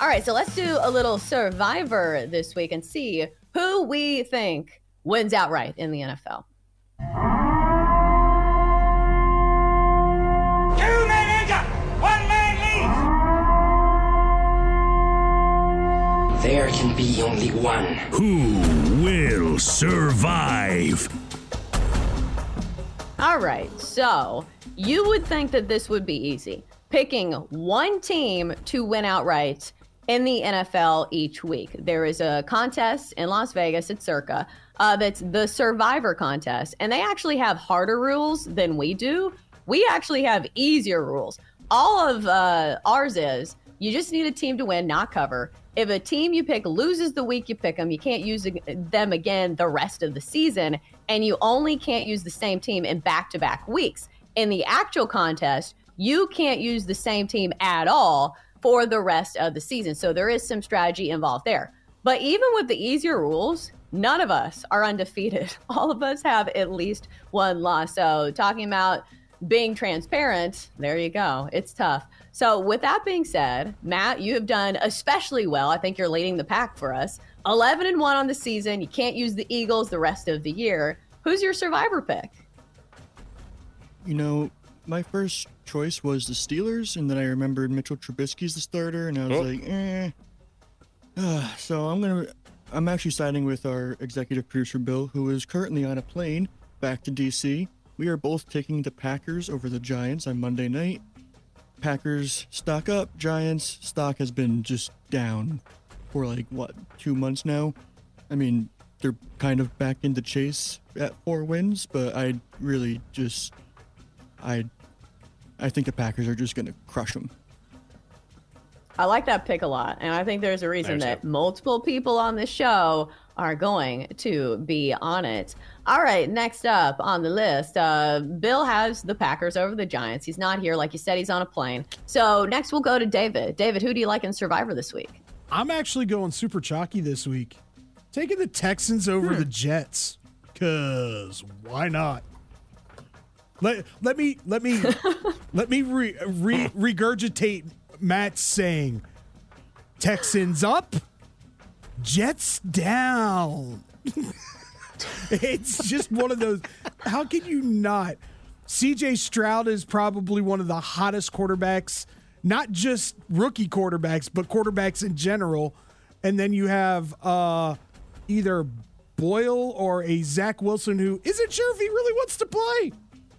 All right, so let's do a little survivor this week and see who we think wins outright in the NFL. Two men enter, one man leaves. There can be only one. Who will survive? All right, so you would think that this would be easy. Picking one team to win outright in the NFL each week. There is a contest in Las Vegas at Circa uh, that's the Survivor contest, and they actually have harder rules than we do. We actually have easier rules. All of uh, ours is you just need a team to win, not cover. If a team you pick loses the week you pick them, you can't use them again the rest of the season, and you only can't use the same team in back to back weeks. In the actual contest, you can't use the same team at all for the rest of the season. So there is some strategy involved there. But even with the easier rules, none of us are undefeated. All of us have at least one loss. So talking about being transparent, there you go. It's tough. So, with that being said, Matt, you have done especially well. I think you're leading the pack for us. 11 and 1 on the season. You can't use the Eagles the rest of the year. Who's your survivor pick? You know, my first choice was the Steelers, and then I remembered Mitchell Trubisky's the starter, and I was Oh. like, eh. Ah, so I'm gonna, I'm actually siding with our executive producer Bill, who is currently on a plane back to DC. We are both taking the Packers over the Giants on Monday night. Packers stock up, Giants stock has been just down for like what two months now. I mean, they're kind of back in the chase at four wins, but I really just, I, I think the Packers are just gonna crush them. I like that pick a lot. And I think there's a reason that multiple people on the show are going to be on it. All right, next up on the list, uh, Bill has the Packers over the Giants. He's not here. Like you said, he's on a plane. So next we'll go to David. David, who do you like in Survivor this week? I'm actually going super chalky this week. Taking the Texans over the Jets. Cause why not? Let let me let me let me re, re, regurgitate Matt's saying Texans up, Jets down. it's just one of those. How can you not? CJ Stroud is probably one of the hottest quarterbacks, not just rookie quarterbacks, but quarterbacks in general. And then you have uh, either Boyle or a Zach Wilson who isn't sure if he really wants to play.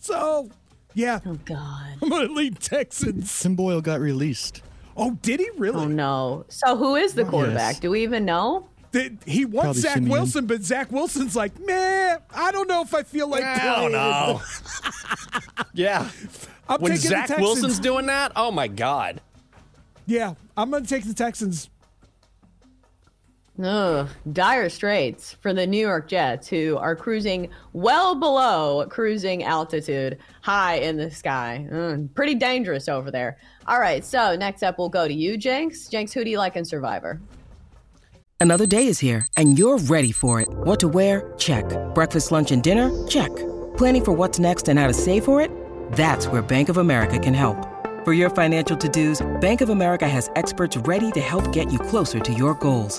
So, yeah, Oh, God. I'm going to lead Texans. Tim Boyle got released. Oh, did he really? Oh, no. So who is the quarterback? Yes. Do we even know? Did- he wants Probably Zach Siemian. Wilson, but Zach Wilson's like, man, I don't know if I feel like I playing. don't know. yeah. I'm When taking Zach the Texans. Wilson's doing that, oh my God. Yeah, I'm going to take the Texans. Ugh, dire straits for the New York Jets, who are cruising well below cruising altitude, high in the sky. Mm, pretty dangerous over there. All right, so next up, we'll go to you, Jenks. Jenks, who do you like in Survivor? Another day is here, and you're ready for it. What to wear? Check. Breakfast, lunch, and dinner? Check. Planning for what's next and how to save for it? That's where Bank of America can help. For your financial to-dos, Bank of America has experts ready to help get you closer to your goals.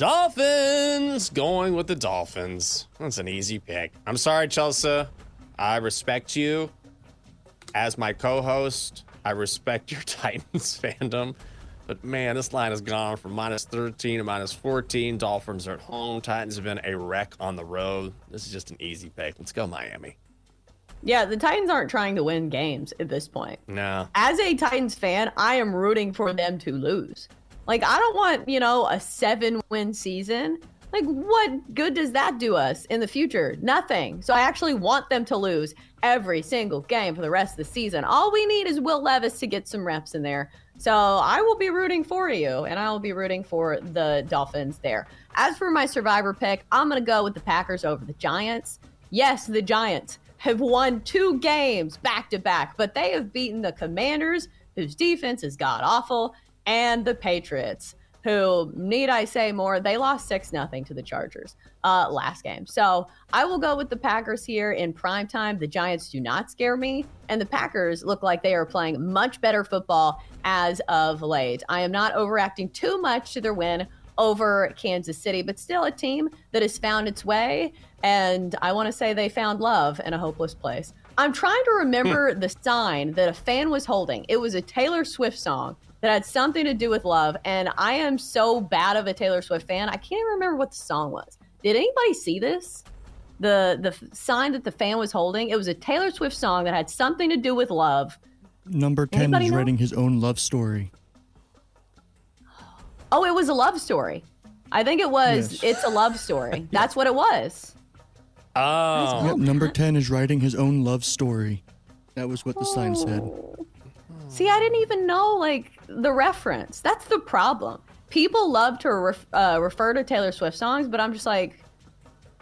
Dolphins going with the Dolphins. That's an easy pick. I'm sorry, Chelsea. I respect you as my co-host. I respect your Titans fandom. But man, this line has gone from minus 13 to minus 14. Dolphins are at home. Titans have been a wreck on the road. This is just an easy pick. Let's go, Miami. Yeah, the Titans aren't trying to win games at this point. No. As a Titans fan, I am rooting for them to lose. Like, I don't want, you know, a seven win season. Like, what good does that do us in the future? Nothing. So I actually want them to lose every single game for the rest of the season. All we need is Will Levis to get some reps in there. So I will be rooting for you, and I will be rooting for the Dolphins there. As for my survivor pick, I'm going to go with the Packers over the Giants. Yes, the Giants have won two games back to back, but they have beaten the Commanders, whose defense is god awful, and the Patriots, who need I say more? They lost six nothing to the Chargers uh, last game. So I will go with the Packers here in prime time. The Giants do not scare me, and the Packers look like they are playing much better football as of late. I am not overacting too much to their win over Kansas City, but still a team that has found its way. And I want to say they found love in a hopeless place. I'm trying to remember the sign that a fan was holding. It was a Taylor Swift song that had something to do with love. And I am so bad of a Taylor Swift fan. I can't even remember what the song was. Did anybody see this? The the f- sign that the fan was holding. It was a Taylor Swift song that had something to do with love. Number 10 Anybody is know? writing his own love story. Oh, it was a love story. I think it was. Yes. It's a love story. That's what it was. Oh. Yep, number 10 is writing his own love story. That was what the sign said. Oh. See, I didn't even know like the reference. That's the problem. People love to ref- uh, refer to Taylor Swift songs, but I'm just like,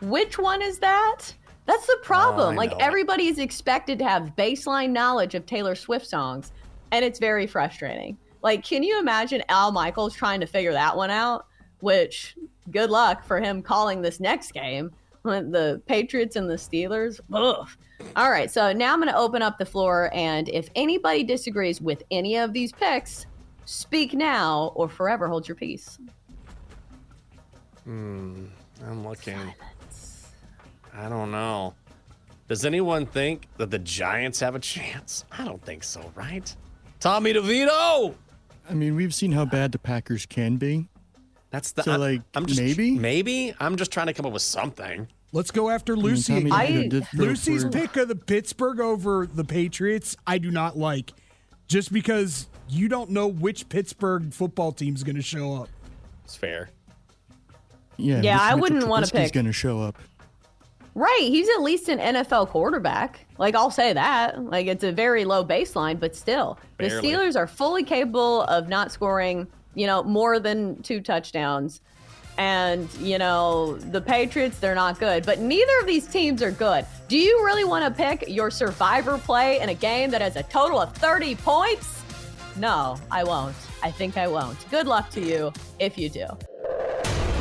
which one is that? That's the problem. I like everybody is expected to have baseline knowledge of Taylor Swift songs, and it's very frustrating. Like, can you imagine Al Michaels trying to figure that one out? Which, good luck for him calling this next game. The Patriots and the Steelers. Ugh. All right, so now I'm going to open up the floor, and if anybody disagrees with any of these picks, speak now or forever hold your peace. Hmm. I'm looking. Silence. I don't know. Does anyone think that the Giants have a chance? I don't think so, right? Tommy DeVito. I mean, we've seen how bad the Packers can be. That's the So, I'm- like, I'm just, maybe? maybe I'm just trying to come up with something. Let's go after Lucy. Tommy again. DeVito did throw Lucy's for- pick of the Pittsburgh over the Patriots, I do not like, just because you don't know which Pittsburgh football team's going to show up. It's fair. Yeah, Yeah, I wouldn't wanna pick. He's going to show up. Right, he's at least an NFL quarterback. Like I'll say that. Like it's a very low baseline, but still, the Steelers are fully capable of not scoring, you know, more than two touchdowns. And, you know, the Patriots, they're not good. But neither of these teams are good. Do you really want to pick your survivor play in a game that has a total of 30 points? No, I won't. I think I won't. Good luck to you if you do.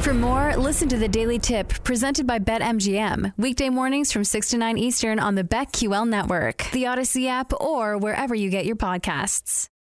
For more, listen to the Daily Tip presented by BetMGM. Weekday mornings from 6 to 9 Eastern on the BetQL network, the Audacy app, or wherever you get your podcasts.